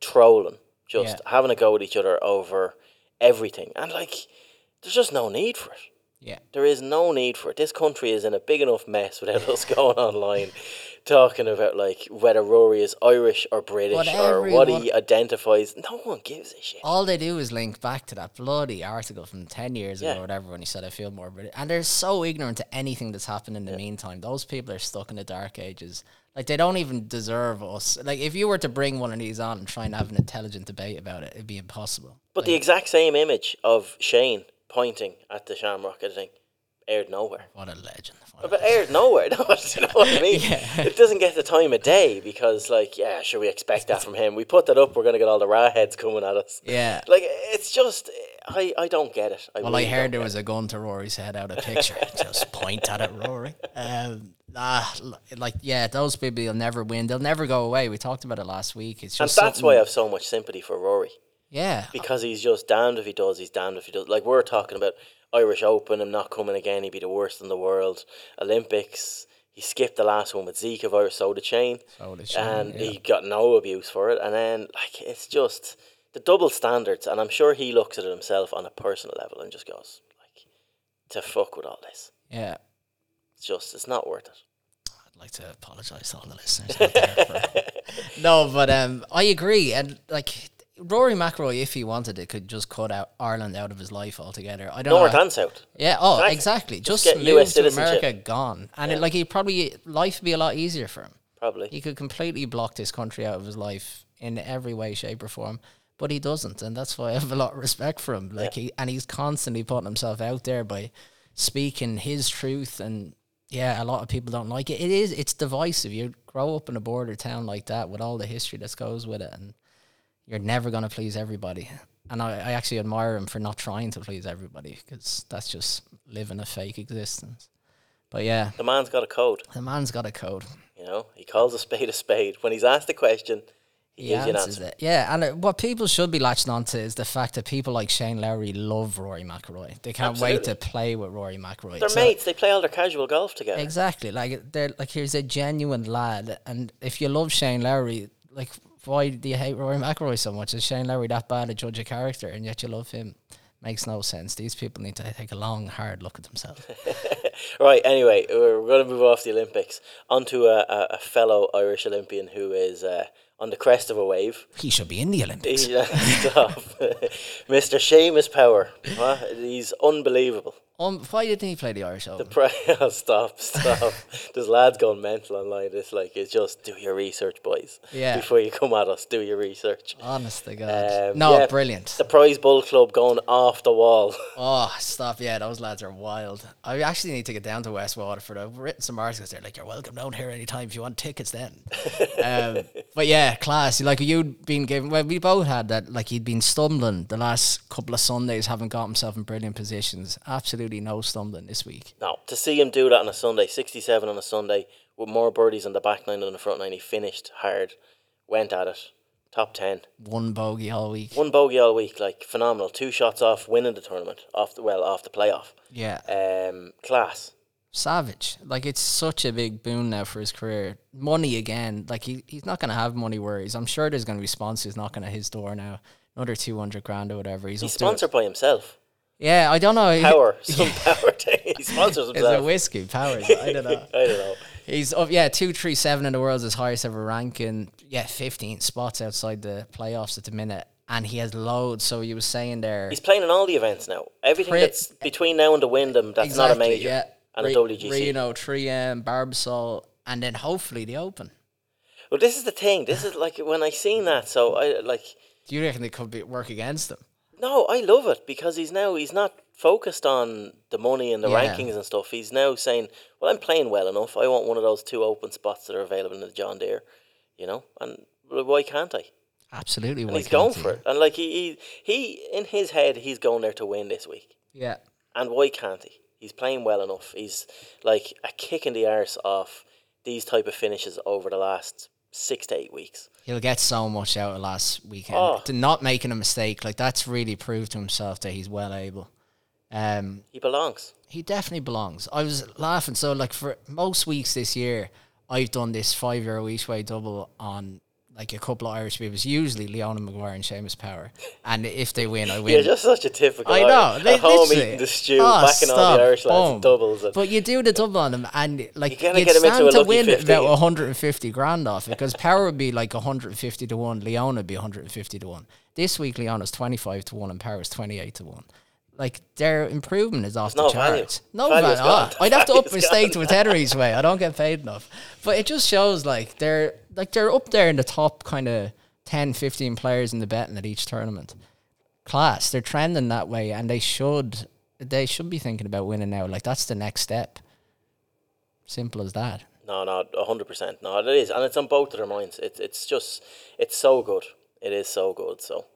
trolling, just Yeah. having a go at each other over everything, and like, there's just no need for it. Yeah. There is no need for it. This country is in a big enough mess without us going online talking about like whether Rory is Irish or British or what he identifies. No one gives a shit. All they do is link back to that bloody article from 10 years ago Yeah. or whatever when he said, I feel more British. And they're so ignorant to anything that's happened in the meantime. Those people are stuck in the dark ages. Like, they don't even deserve us. Like, if you were to bring one of these on and try and have an intelligent debate about it, it'd be impossible. But the exact same image of Shane pointing at the Shamrock, I think, aired nowhere. What a legend. What a But aired nowhere. No, you know what I mean? Yeah. It doesn't get the time of day because, like, yeah, sure, we expect that from him. We put that up, we're going to get all the raw heads coming at us. Yeah. Like, it's just, I, I don't get it. I Well, really I heard there was a gun to Rory's head out of picture. Just point at it, Rory. Um, ah, like yeah, those people will never win. They'll never go away. We talked about it last week. It's And just that's why I have so much sympathy for Rory. yeah, because he's just damned if he does, he's damned if he does. Like we're talking about Irish Open, him not coming again, he'd be the worst in the world. Olympics, he skipped the last one with Zeke of Irish Soda Chain, So did Shane, and yeah. he got no abuse for it. And then like it's just the double standards, and I'm sure he looks at it himself on a personal level and just goes like, to fuck with all this. yeah. It's just it's not worth it. I'd like to apologize to all the listeners. For, no, but um, I agree, and like Rory McIlroy, if he wanted it, could just cut out Ireland out of his life altogether. I don't North know. and south. Yeah. Oh, Exactly. exactly. Just, get move to. America, gone, and it, like he probably life would be a lot easier for him. Probably. He could completely block this country out of his life in every way, shape, or form. But he doesn't, and that's why I have a lot of respect for him. Like he and he's constantly putting himself out there by speaking his truth and yeah, a lot of people don't like it. It is it's divisive. You grow up in a border town like that with all the history that goes with it and you're never gonna please everybody. And I, I actually admire him for not trying to please everybody because that's just living a fake existence. But yeah, The man's got a code. the man's got a code. You know, he calls a spade a spade. When he's asked a question, he He gives you an answers answer. it. Yeah, and uh, what people should be latching onto is the fact that people like Shane Lowry love Rory McIlroy. They can't wait to play with Rory McIlroy. They're So- mates. They play all their casual golf together. Exactly. Like they're like here's a genuine lad, and if you love Shane Lowry, like why do you hate Rory McIlroy so much? Is Shane Lowry that bad a judge of character, and yet you love him? Makes no sense. These people need to take a long, hard look at themselves. Right. Anyway, we're going to move off the Olympics onto a, a, a fellow Irish Olympian who is uh, on the crest of a wave. he should be in the Olympics. Mr. Seamus Power. Huh? He's unbelievable. Um, why didn't he play the Irish Open? Pri- oh, stop, stop. There's lads going mental online. It's like it's just do your research, boys. Yeah. Before you come at us, do your research. Honest to God. Um, no, yeah, brilliant. The Prize Bull Club going off the wall. Oh, stop. Yeah, those lads are wild. I actually need to get down to West Waterford. I've written some articles there, like, you're welcome down here anytime if you want tickets then. um, but yeah, class. Like, you'd been given, well, we both had that, like, he'd been stumbling the last couple of Sundays, haven't got himself in brilliant positions. Absolutely no something this week. No, to see him do that on a Sunday, 67 on a Sunday, with more birdies on the back nine than on the front nine, he finished hard, went at it, top 10. One bogey all week. One bogey all week, like phenomenal. Two shots off winning the tournament, off the, well, off the playoff. Yeah. Um, class. Savage. Like, it's such a big boon now for his career. Money again. Like, he, he's not going to have money worries. I'm sure there's going to be sponsors knocking at his door now. Another 200 grand or whatever. He's, He's up to it. sponsored by himself. Yeah, I don't know. Power, some power. He sponsors Is it himself. whiskey? Powers? I don't know. I don't know. He's up, yeah, two three seven in the world's his highest ever ranking. Yeah, fifteen spots outside the playoffs at the minute, and he has loads. So you was saying there, He's playing in all the events now. Everything that's between now and the Wyndham, um, that's not a major. yeah. And Re- a WGC. Reno, 3M, Barbasol, and then hopefully the Open. Well, this is the thing. This is like when I seen that. So I like. Do you reckon they could be work against them? No, I love it because he's now he's not focused on the money and the Yeah. rankings and stuff. He's now saying, "Well, I'm playing well enough. I want one of those two open spots that are available in the John Deere, you know, and why can't I?" Absolutely. And he's going can't for he? it. And like he, he he in his head, he's going there to win this week. Yeah. And why can't he? He's playing well enough. He's like a kick in the arse off these type of finishes over the last six to eight weeks. He'll get so much out of last weekend. Oh. To not making a mistake, like that's really proved to himself that he's well able. Um, He belongs. he definitely belongs. I was laughing. So, like for most weeks this year, I've done this five euro each way double on like a couple of Irish people. It's usually Leona Maguire and Seamus Power, and if they win, I win. You're just such a typical. I know. Li- At home eating the stew, Oh, backing all the Irish lads doubles. And But you do the double on them, and like You gotta you'd get 'em into stand a to win 15. about 150 grand off it because Power would be like 150 to one, Leona would be 150 to one. This week, Leona's 25 to one, and Power's 28 to one. Like their improvement is off There's the no value. charts. No value. gone. Oh, I'd have to up my stake to a way. I don't get paid enough, but it just shows like they're like they're up there in the top kind of 10, 15 players in the betting at each tournament class. They're trending that way, and they should they should be thinking about winning now. Like that's the next step. Simple as that. No, no, hundred percent. No, it is, and it's on both of their minds. It's it's just it's so good. It is so good. So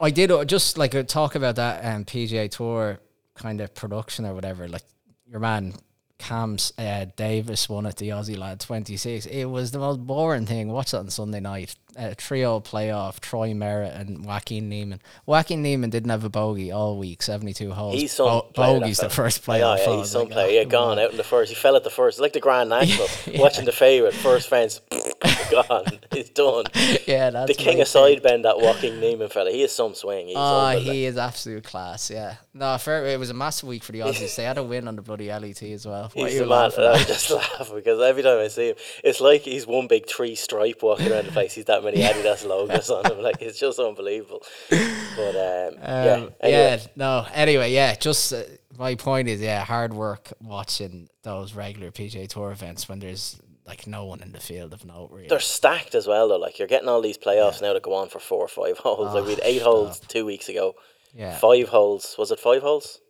I did uh, just like uh, talk about that um, PGA Tour kind of production or whatever. Like your man Cam's uh, Davis won at the Aussie Lad 26. It was the most boring thing. Watch that on Sunday night. Uh, trio playoff, Troy Merritt and Joaquin Niemann. Joaquin Niemann didn't have a bogey all week, 72 holes. he's some Bo- bogey's the first Yeah, playoff. yeah, I he's some like, player. oh, Yeah, gone out in the first. He fell at the first. Like the Grand National. Watching the favourite first fence, gone. He's done. Yeah, that's the king of side bend, that Joaquin Niemann fella. He is some swing. He's Oh, he is absolute class. Yeah. No, fair. It was a massive week for the Aussies. they had a win on the bloody LET as well. What He's the man. laughing I just laugh because every time I see him, it's like he's one big three stripe walking around the place. He's that many Adidas logos on him. Like it's just unbelievable. But um, yeah, Um, anyway, yeah, no. Anyway, yeah. Just uh, my point is, yeah, hard work watching those regular PGA Tour events when there's like no one in the field of note. Really, they're stacked as well though. Like you're getting all these playoffs now that go on for four or five holes. like we had eight holes two weeks ago. yeah. Five holes. Was it five holes?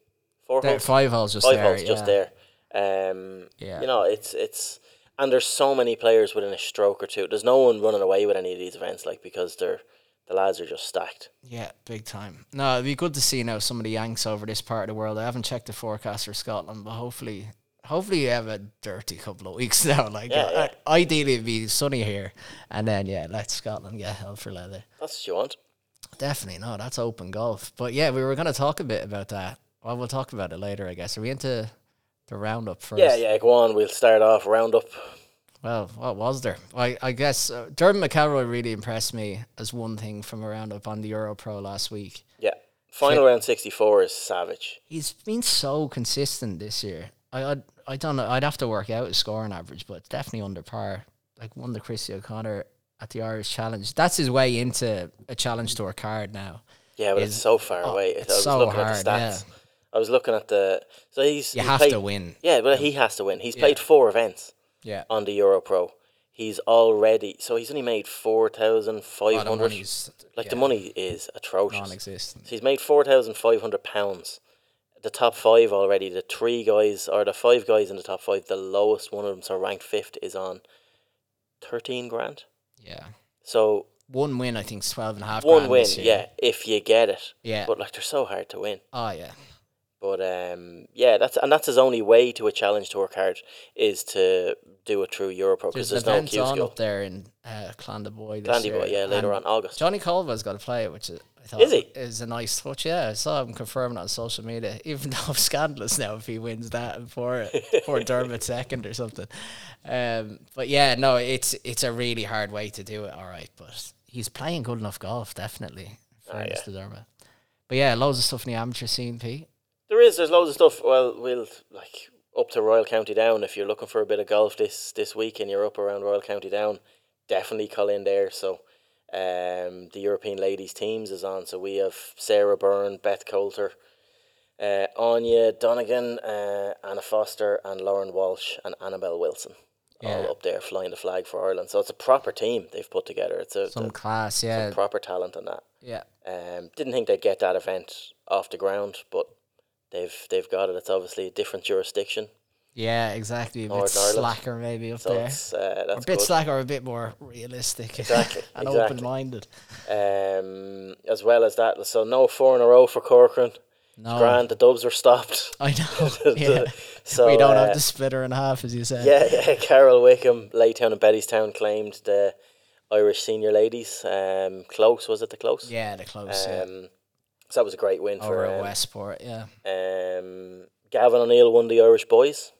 Four There- holes. five holes just five there. holes just there. Um, Yeah. you know, it's it's and there's so many players within a stroke or two. There's no one running away with any of these events, like because they're the lads are just stacked. Yeah, big time. No, it'd be good to see now some of the Yanks over this part of the world. I haven't checked the forecast for Scotland, but hopefully, hopefully you have a dirty couple of weeks now. Like, Yeah, yeah. ideally it'd be sunny here, and then yeah, let Scotland get hell for leather. That's what you want. Definitely, no, that's open golf. But yeah, we were going to talk a bit about that. Well, we'll talk about it later, I guess. Are we into the roundup first? Yeah, yeah. Go on. We'll start off roundup. Well, what was there? I, I guess uh, Jordan McElroy really impressed me as one thing from a roundup on the Euro Pro last week. Yeah. Final round sixty four is savage. He's been so consistent this year. I I'd, I don't know. I'd have to work out his scoring average, but definitely under par. Like won the Christy O'Connor at the Irish Challenge. That's his way into a Challenge Tour card now. Yeah, but it's so far oh, away. it's I so hard, at the stats. I was looking at the so he's You he's have played, to win. Yeah, but he has to win. He's Yeah. played four events Yeah. on the Euro Pro. He's already so he's only made oh, four thousand five hundred. money's Like the money is atrocious. non-existent. So he's made four thousand five hundred pounds. The top five already. The three guys or the five guys in the top five. The lowest one of them, so ranked fifth, is on thirteen grand. Yeah. So One win, I think, is twelve and a half. one win, yeah, if you get it. Yeah. But like they're so hard to win. oh yeah. But um, yeah, that's and that's his only way to a challenge tour card is to do it through Europro because There's, there's, no queue on up there in uh, Clandeboye this Glandy year. boy, yeah, later and on August. Johnny Colva's got to play it, which is, I thought Is he? is a nice touch. Yeah, I saw him confirming on social media. Even though it's scandalous now if he wins that and for for Dermot second or something. Um, but yeah, no, it's it's a really hard way to do it. All right, but he's playing good enough golf, definitely. Ah, Fairness yeah. to Dermot. But yeah, loads of stuff in the amateur scene, Pete. There is. There's loads of stuff. Well, we'll like up to Royal County Down. If you're looking for a bit of golf this this week and you're up around Royal County Down, definitely call in there. So, um, the European ladies teams is on. So we have Sarah Byrne, Beth Coulter, uh, Aine Donegan, uh, Anna Foster, and Lauren Walsh and Annabelle Wilson. Yeah. All up there flying the flag for Ireland. So it's a proper team they've put together. It's a, Some a- class, yeah, some proper talent on that. yeah. Um, didn't think they'd get that event off the ground, but they've they've got it. It's obviously a different jurisdiction, Yeah, exactly. A bit Northern Ireland. slacker maybe up so there. it's uh, a bit good. slacker a bit more realistic. Exactly, and exactly. open minded. Um, as well as that, so no four in a row for Corcoran. No. Grand, the Dubs are stopped. I know. yeah. so we don't uh, have the splitter in half, as you said. Yeah, yeah. Carol Wickham, Laytown and Bettystown claimed the Irish senior ladies. Um, close was it the close? Yeah, the close. yeah. So that was a great win Over for at um, Westport, yeah. um, Gavin O'Neill won the Irish boys.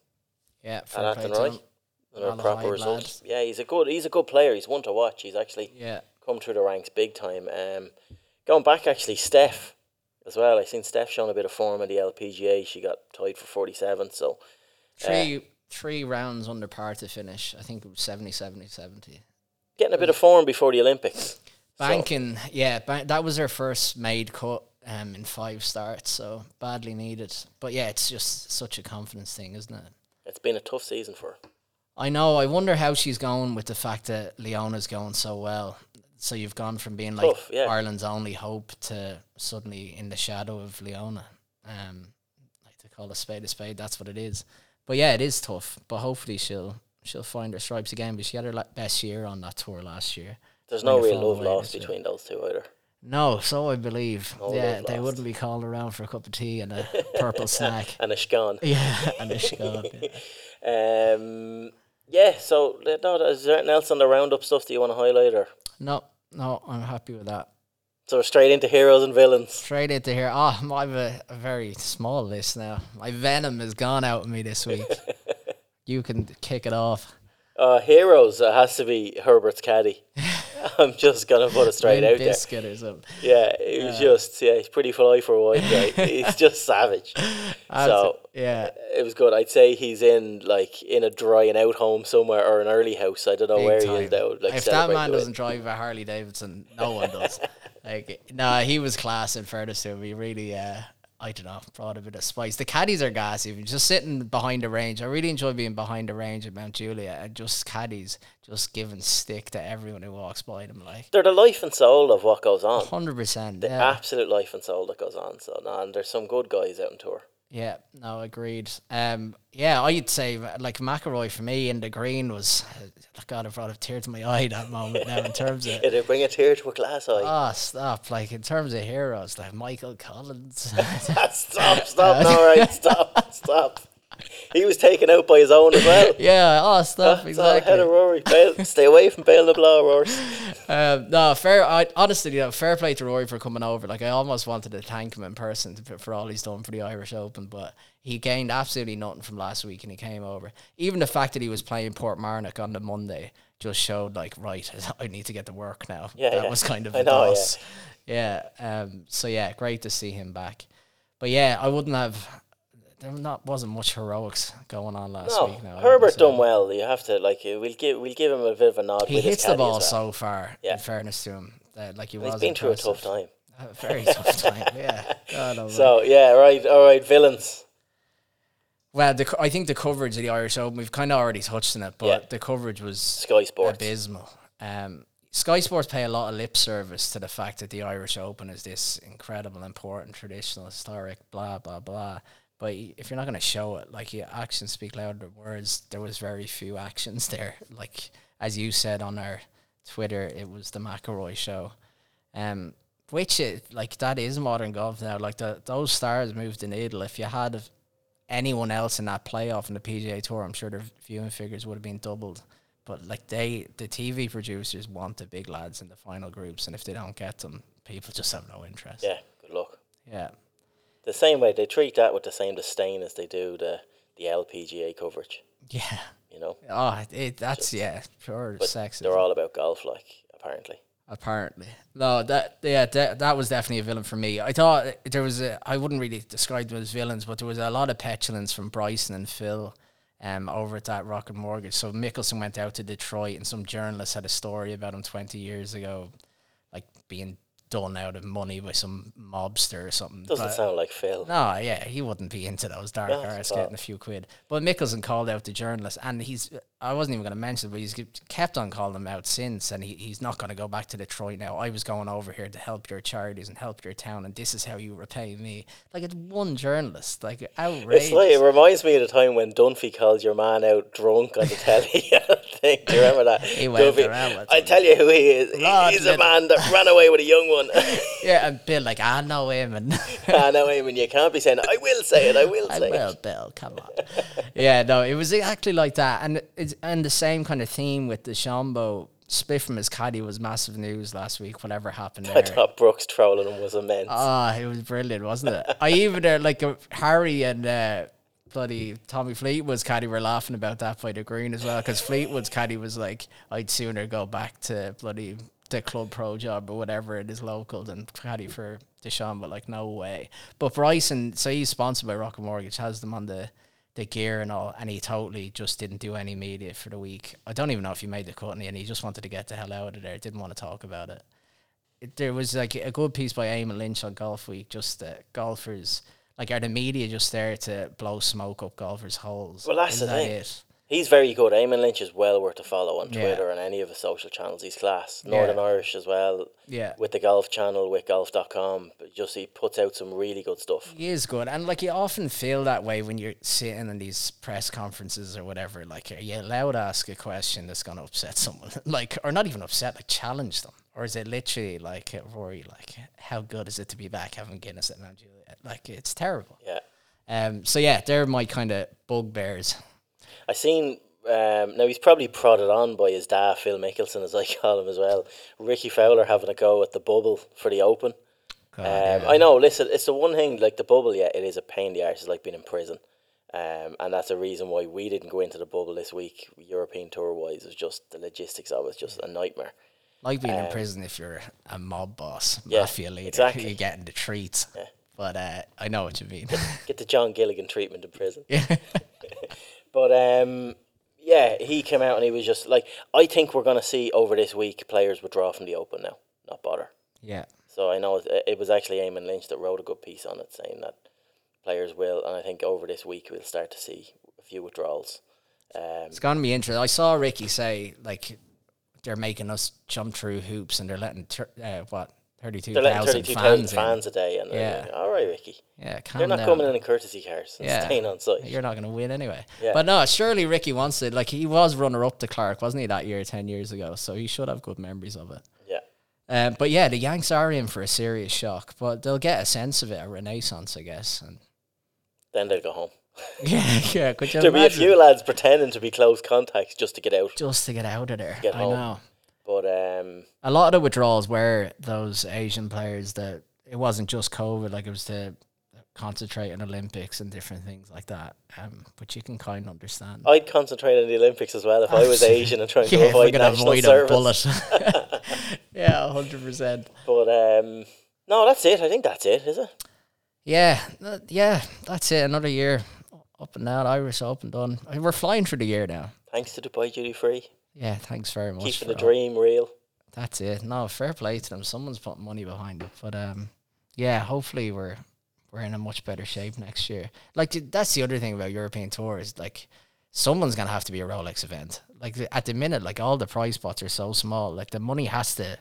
Yeah, at fair play Athenry. Another proper result. lads. Yeah, he's a good he's a good player. He's one to watch. He's actually Yeah. come through the ranks big time. Um, going back actually, Steph as well. I seen Steph showing a bit of form in the LPGA. She got tied for forty seven. So Three three rounds under par to finish. I think it was 70, 70, 70. getting a bit of form before the Olympics. So, Banking, yeah, ban- that was her first made cut um, in five starts, so badly needed. But yeah, it's just such a confidence thing, isn't it? it's been a tough season for her. I know. I wonder how she's going with the fact that Leona's going so well. So you've gone from being like Tough, yeah. Ireland's only hope to suddenly in the shadow of Leona. Um, like to call a spade a spade. That's what it is. But yeah, it is tough. But hopefully she'll she'll find her stripes again. But she had her la- best year on that tour last year. There's no real love lost between those two either. No, so I believe. No yeah, they wouldn't be called around for a cup of tea and a purple snack. And a scone. Yeah, and a scone. yeah. Um, yeah. So no, is there anything else on the roundup stuff that you want to highlight, or No, no, I'm happy with that. so we're straight into heroes and villains? Straight into here. Oh, I have a, a very small list now. My venom has gone out of me this week. you can kick it off. Uh, heroes uh, has to be Herbert's caddy. I'm just gonna put it straight out there. biscuit or something. Yeah, it was just yeah, he's pretty fly for a white guy. he's just savage. That's- So yeah, it was good. I'd say he's in like in a drying out home somewhere or an early house. I don't know big where he is now. Like if that man doesn't drive a Harley Davidson, no one does. like, nah, he was class in fairness to him. He really, uh, I don't know, brought a bit of spice. The caddies are gas. Even just sitting behind the range, I really enjoy being behind the range at Mount Juliet and just caddies just giving stick to everyone who walks by them. Like, They're the life and soul of what goes on. hundred percent. The Yeah. absolute life and soul that goes on. So no, and there's some good guys out on tour. Yeah, no, agreed. Um, yeah, I'd say like McIlroy for me in the green was, God, it brought a tear to my eye that moment. Now in terms of It'll bring a tear to a glass eye. oh stop, like in terms of heroes, like Michael Collins. stop, stop, no, right, stop, stop. He was taken out by his own as well. yeah, oh all ahead exactly. of Rory. Bail, stay away from Béal na Bláth, Rory. Um, no, fair. I honestly, you know, fair play to Rory for coming over. Like I almost wanted to thank him in person to, for all he's done for the Irish Open, but he gained absolutely nothing from last week, and he came over. Even the fact that he was playing Portmarnock on the Monday just showed like, right, I need to get to work now. Yeah, that yeah. was kind of I a know, yeah. Yeah. Um. So yeah, great to see him back. But yeah, I wouldn't have. There not wasn't much heroics going on last No, week. Now I Herbert done well. You have to like. uh, We'll give we'll give him a bit of a nod. He hits the ball well. so far. Yeah. In fairness to him, that like he He's was. been through a tough time. A very tough time. Yeah. God, So yeah, right, all right, villains. well, the, I think the coverage of the Irish Open, we've kind of already touched on it, but Yeah. the coverage was Sky Sports. abysmal. Um, Sky Sports pay a lot of lip service to the fact that the Irish Open is this incredible, important, traditional, historic, blah blah blah. But if you're not going to show it, like your actions speak louder than words, there was very few actions there. Like as you said on our Twitter, it was the McIlroy show. Um, which it, like that is modern golf now. Like the those stars moved the needle. If you had anyone else in that playoff in the PGA Tour, I'm sure their viewing figures would have been doubled. But like they, the TV producers want the big lads in the final groups, and if they don't get them, people just have no interest. Yeah, good luck. yeah, The same way they treat that with the same disdain as they do the the LPGA coverage. yeah. You know, Oh, it, that's yeah, pure sexism. they're all about golf, like apparently. apparently. No, that yeah, that, that was definitely a villain for me. I thought there was a I wouldn't really describe them as villains, but there was a lot of petulance from Bryson and Phil um over at that Rocket Mortgage. So Mickelson went out to Detroit and some journalist had a story about him twenty years ago, like being done out of money by some mobster or something. Doesn't But- sound like Phil. no, yeah, he wouldn't be into those dark Not arts getting a few quid. But Mickelson called out the journalist, and he's, I wasn't even going to mention it, but he's kept on calling them out since, and he, he's not going to go back to Detroit now. I was going over here to help your charities and help your town, and this is how you repay me. Like, it's one journalist. Like, outrageous. It's like it reminds me of the time when Dunphy called your man out drunk on the telly. I. Do you remember that? He went Dunphy, around with I tell you who he is. He's a man that ran away with a young one. yeah, and Bill, like, I know him, and I know him, and you can't be saying, "I will say it. I will I say will, it." Bill. Come on. yeah, no, it was exactly like that, and it's and the same kind of theme with DeChambeau split from his caddy was massive news last week. Whatever happened there, I thought Brooks trolling him was immense. Ah, it was brilliant, wasn't it? I even uh, like uh, Harry and uh, bloody Tommy Fleetwood's caddy were laughing about that by the green as well because Fleetwood's caddy was like, "I'd sooner go back to bloody the club pro job or whatever it is local than caddy for Deshaun." But like, no way. But Bryson, so he's sponsored by Rocket Mortgage, has them on the the gear and all, and he totally just didn't do any media for the week. I don't even know if he made the cut, and he just wanted to get the hell out of there. Didn't want to talk about it it, there was like a good piece by Eamon Lynch on Golf Week. Just golfers, like, are the media just there to blow smoke up golfers' holes? Well, that's Is the that thing. It? He's very good. Eamon Lynch is well worth a follow on Yeah. Twitter and any of his social channels. He's class. Northern Yeah. Irish as well. Yeah. With the golf channel, with golf.com. But just he puts out some really good stuff. He is good, and like you often feel that way when you're sitting in these press conferences or whatever. Like, are you allowed to ask a question that's going to upset someone? like, or not even upset, like challenge them, or is it literally like, Rory, like, how good is it to be back having Guinness at Mount Juliet? Like, it's terrible. Yeah. Um. So yeah, they're my kind of bugbears. I seen um, now he's probably prodded on by his dad, Phil Mickelson, as I call him as well. Rickie Fowler having a go at the bubble for the Open. God, Um, yeah. I know. Listen, it's the one thing like the bubble. Yeah, it is a pain in the arse. It's like being in prison, um, and that's a reason why we didn't go into the bubble this week. European tour wise, it was just the logistics of it was just a nightmare. Like being in prison if you're a mob boss, Um, Yeah, mafia leader, exactly. you're getting the treats. Yeah. But uh, I know what you mean. Get the John Gilligan treatment in prison. yeah. But um, yeah, he came out and he was just like, I think we're gonna see over this week players withdraw from the Open now, not bother. yeah. So I know it, it was actually Eamon Lynch that wrote a good piece on it, saying that players will, and I think over this week we'll start to see a few withdrawals. Um, It's going to be interesting. I saw Rickie say, like, they're making us jump through hoops and they're letting, tur uh, what, 32,000 thirty-two thousand fans, fans, a day, and Yeah. like, all right, Rickie, Yeah, they're not down. coming in in courtesy cars Yeah. staying on site. You're not going to win anyway. Yeah. But no, surely Rickie wants it. Like, he was runner up to Clarke, wasn't he, that year, 10 years ago? So he should have good memories of it. Yeah, Um, but yeah, the Yanks are in for a serious shock, but they'll get a sense of it, a renaissance, I guess. And then they'll go home. yeah, yeah. Could you There'll be a few lads pretending to be close contacts just to get out. just to get out of there. Get I home. know. But um, A lot of the withdrawals were those Asian players that it wasn't just COVID, like it was to concentrate on Olympics and different things like that. Um, but you can kind of understand. I'd concentrate on the Olympics as well if I was Asian and trying yeah, to avoid national avoid service. a bullet. yeah, hundred percent. But um, no, that's it. I think that's it. Is it? Yeah, yeah, that's it. Another year up and down, Irish Open done. I mean, We're flying through the year now. Thanks to Dubai Duty Free, Yeah, thanks very much. keeping the all- dream real. That's it. No, fair play to them. Someone's putting money behind it. But um, yeah, hopefully we're we're in a much better shape next year. Like that's the other thing about European tours. Like someone's gonna have to be a Rolex event. Like at the minute, like all the prize spots are so small. Like the money has to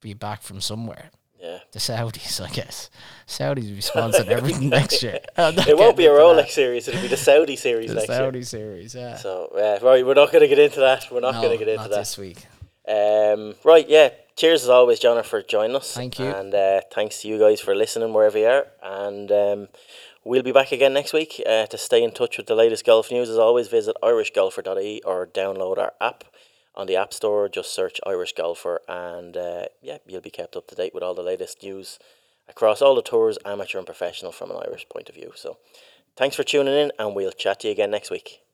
be back from somewhere. Yeah. The Saudis, I guess. Saudis will be sponsoring everything next year. It won't be a Rolex series. It'll be the Saudi series The next Saudi year. series, yeah. So uh, right, we're not going to get into that. We're not No, going to get into not that. this week. Um, right, yeah. Cheers as always, Jonah, for joining us. Thank you. And uh, thanks to you guys for listening wherever you are. And um, we'll be back again next week. Uh, to stay in touch with the latest golf news, as always, visit irishgolfer.ie or download our app on the App Store. Just search Irish Golfer, and uh, yeah, you'll be kept up to date with all the latest news across all the tours, amateur and professional, from an Irish point of view. So, thanks for tuning in, and we'll chat to you again next week.